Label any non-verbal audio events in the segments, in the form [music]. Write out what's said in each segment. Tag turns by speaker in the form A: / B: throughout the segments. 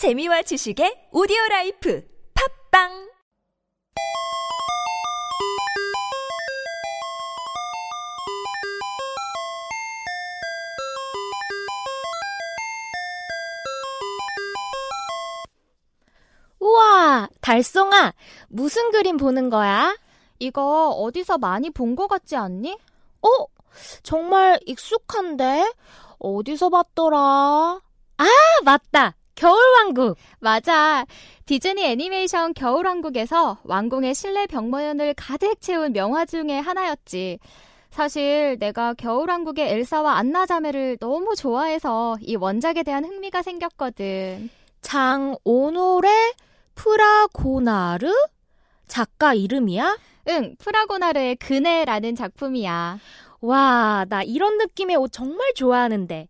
A: 재미와 지식의 오디오 라이프 팟빵
B: 우와, 달송아, 무슨 그림 보는 거야?
C: 이거 어디서 많이 본거 같지 않니?
B: 어? 정말 익숙한데? 어디서 봤더라? 아, 맞다. 겨울왕국.
C: 맞아. 디즈니 애니메이션 겨울왕국에서 왕궁의 실내 벽면을 가득 채운 명화 중의 하나였지. 사실 내가 겨울왕국의 엘사와 안나 자매를 너무 좋아해서 이 원작에 대한 흥미가 생겼거든.
B: 장오노레 프라고나르? 작가 이름이야?
C: 응, 프라고나르의 그네라는 작품이야.
B: 와, 나 이런 느낌의 옷 정말 좋아하는데.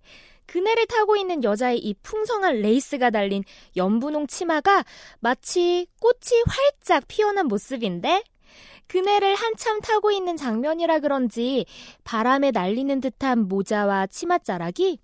B: 그네를 타고 있는 여자의 이 풍성한 레이스가 달린 연분홍 치마가 마치 꽃이 활짝 피어난 모습인데? 그네를 한참 타고 있는 장면이라 그런지 바람에 날리는 듯한 모자와 치맛자락이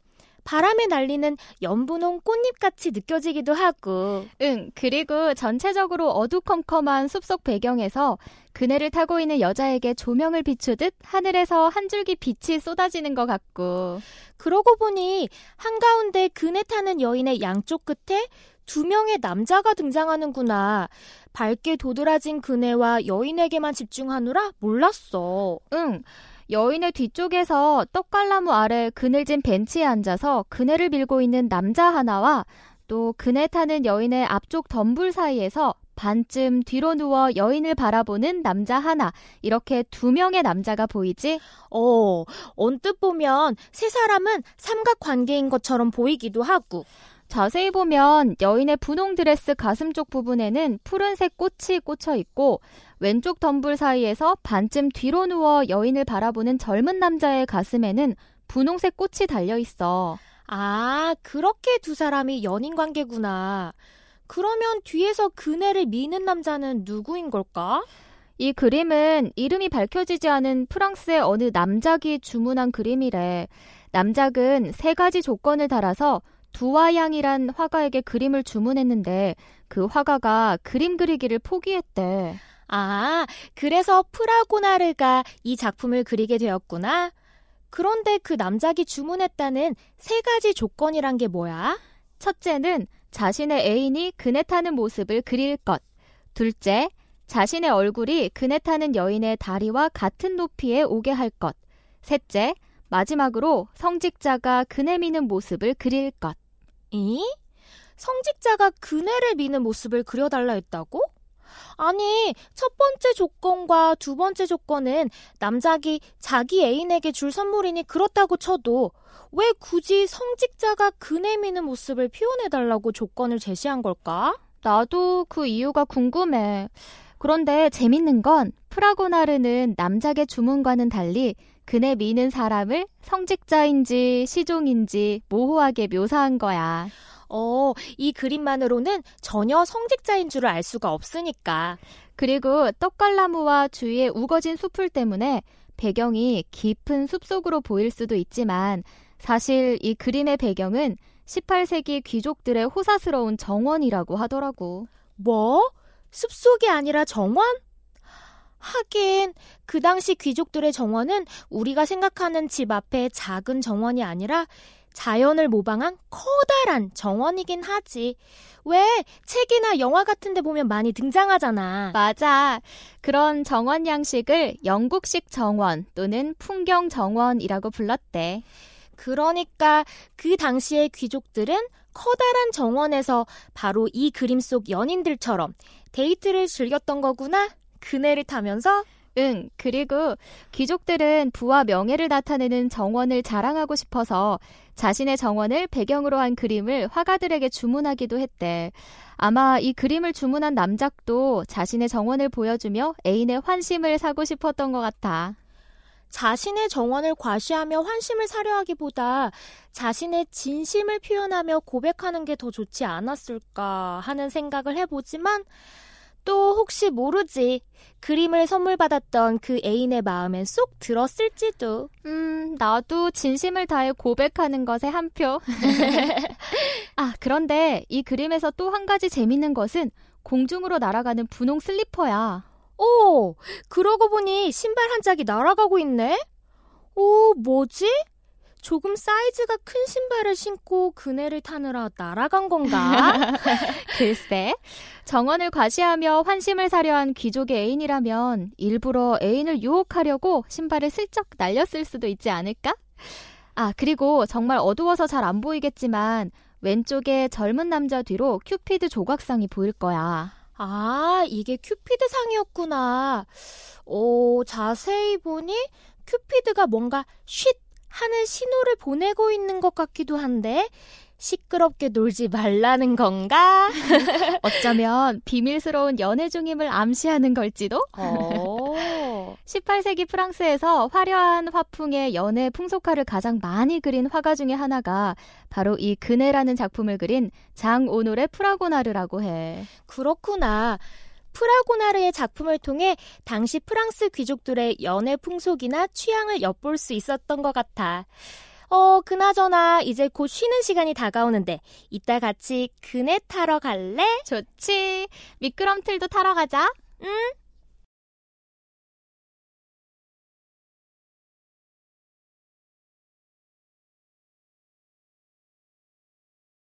B: 바람에 날리는 연분홍 꽃잎같이 느껴지기도 하고.
C: 응, 그리고 전체적으로 어두컴컴한 숲속 배경에서 그네를 타고 있는 여자에게 조명을 비추듯 하늘에서 한 줄기 빛이 쏟아지는 것 같고.
B: 그러고 보니 한가운데 그네 타는 여인의 양쪽 끝에 두 명의 남자가 등장하는구나. 밝게 도드라진 그네와 여인에게만 집중하느라 몰랐어.
C: 응. 여인의 뒤쪽에서 떡갈나무 아래 그늘진 벤치에 앉아서 그네를 밀고 있는 남자 하나와 또 그네 타는 여인의 앞쪽 덤불 사이에서 반쯤 뒤로 누워 여인을 바라보는 남자 하나. 이렇게 두 명의 남자가 보이지?
B: 어, 언뜻 보면 세 사람은 삼각 관계인 것처럼 보이기도 하고.
C: 자세히 보면 여인의 분홍 드레스 가슴 쪽 부분에는 푸른색 꽃이 꽂혀 있고 왼쪽 덤불 사이에서 반쯤 뒤로 누워 여인을 바라보는 젊은 남자의 가슴에는 분홍색 꽃이 달려 있어.
B: 아, 그렇게 두 사람이 연인 관계구나. 그러면 뒤에서 그네를 미는 남자는 누구인 걸까?
C: 이 그림은 이름이 밝혀지지 않은 프랑스의 어느 남작이 주문한 그림이래. 남작은 세 가지 조건을 달아서 두화양이란 화가에게 그림을 주문했는데 그 화가가 그림 그리기를 포기했대.
B: 아, 그래서 프라고나르가 이 작품을 그리게 되었구나. 그런데 그 남작이 주문했다는 세 가지 조건이란 게 뭐야?
C: 첫째는 자신의 애인이 그네 타는 모습을 그릴 것. 둘째, 자신의 얼굴이 그네 타는 여인의 다리와 같은 높이에 오게 할 것. 셋째, 마지막으로 성직자가 그네 미는 모습을 그릴 것.
B: 이? 성직자가 그네를 미는 모습을 그려달라 했다고? 아니, 첫 번째 조건과 두 번째 조건은 남작이 자기 애인에게 줄 선물이니 그렇다고 쳐도 왜 굳이 성직자가 그네 미는 모습을 표현해달라고 조건을 제시한 걸까?
C: 나도 그 이유가 궁금해. 그런데 재밌는 건 프라고나르는 남작의 주문과는 달리 그네 미는 사람을 성직자인지 시종인지 모호하게 묘사한 거야.
B: 어, 이 그림만으로는 전혀 성직자인 줄을 알 수가 없으니까.
C: 그리고 떡갈나무와 주위의 우거진 숲풀 때문에 배경이 깊은 숲속으로 보일 수도 있지만 사실 이 그림의 배경은 18세기 귀족들의 호사스러운 정원이라고 하더라고.
B: 뭐? 숲속이 아니라 정원? 하긴 그 당시 귀족들의 정원은 우리가 생각하는 집 앞에 작은 정원이 아니라 자연을 모방한 커다란 정원이긴 하지. 왜 책이나 영화 같은 데 보면 많이 등장하잖아.
C: 맞아. 그런 정원 양식을 영국식 정원 또는 풍경 정원이라고 불렀대.
B: 그러니까 그 당시의 귀족들은 커다란 정원에서 바로 이 그림 속 연인들처럼 데이트를 즐겼던 거구나. 그네를 타면서
C: 응, 그리고 귀족들은 부와 명예를 나타내는 정원을 자랑하고 싶어서 자신의 정원을 배경으로 한 그림을 화가들에게 주문하기도 했대. 아마 이 그림을 주문한 남작도 자신의 정원을 보여주며 애인의 환심을 사고 싶었던 것 같아.
B: 자신의 정원을 과시하며 환심을 사려 하기보다 자신의 진심을 표현하며 고백하는 게 더 좋지 않았을까 하는 생각을 해보지만 또 혹시 모르지. 그림을 선물 받았던 그 애인의 마음엔 쏙 들었을지도.
C: 음, 나도 진심을 다해 고백하는 것에 한 표. [laughs] 아, 그런데 이 그림에서 또 한 가지 재밌는 것은 공중으로 날아가는 분홍 슬리퍼야.
B: 오, 그러고 보니 신발 한 짝이 날아가고 있네? 오, 뭐지? 조금 사이즈가 큰 신발을 신고 그네를 타느라 날아간 건가? [laughs]
C: 글쎄, 정원을 과시하며 환심을 사려 한 귀족의 애인이라면 일부러 애인을 유혹하려고 신발을 슬쩍 날렸을 수도 있지 않을까? 아, 그리고 정말 어두워서 잘 안 보이겠지만 왼쪽에 젊은 남자 뒤로 큐피드 조각상이 보일 거야.
B: 아, 이게 큐피드 상이었구나. 오, 자세히 보니 큐피드가 뭔가 쉿 하는 신호를 보내고 있는 것 같기도 한데 시끄럽게 놀지 말라는 건가? [laughs]
C: 어쩌면 비밀스러운 연애 중임을 암시하는 걸지도?
B: 어. [laughs]
C: 18세기 프랑스에서 화려한 화풍의 연애 풍속화를 가장 많이 그린 화가 중에 하나가 바로 이 그네라는 작품을 그린 장오노레 프라고나르라고 해.
B: 그렇구나. 프라고나르의 작품을 통해 당시 프랑스 귀족들의 연애 풍속이나 취향을 엿볼 수 있었던 것 같아. 어, 그나저나 이제 곧 쉬는 시간이 다가오는데 이따 같이 그네 타러 갈래?
C: 좋지. 미끄럼틀도 타러 가자.
B: 응?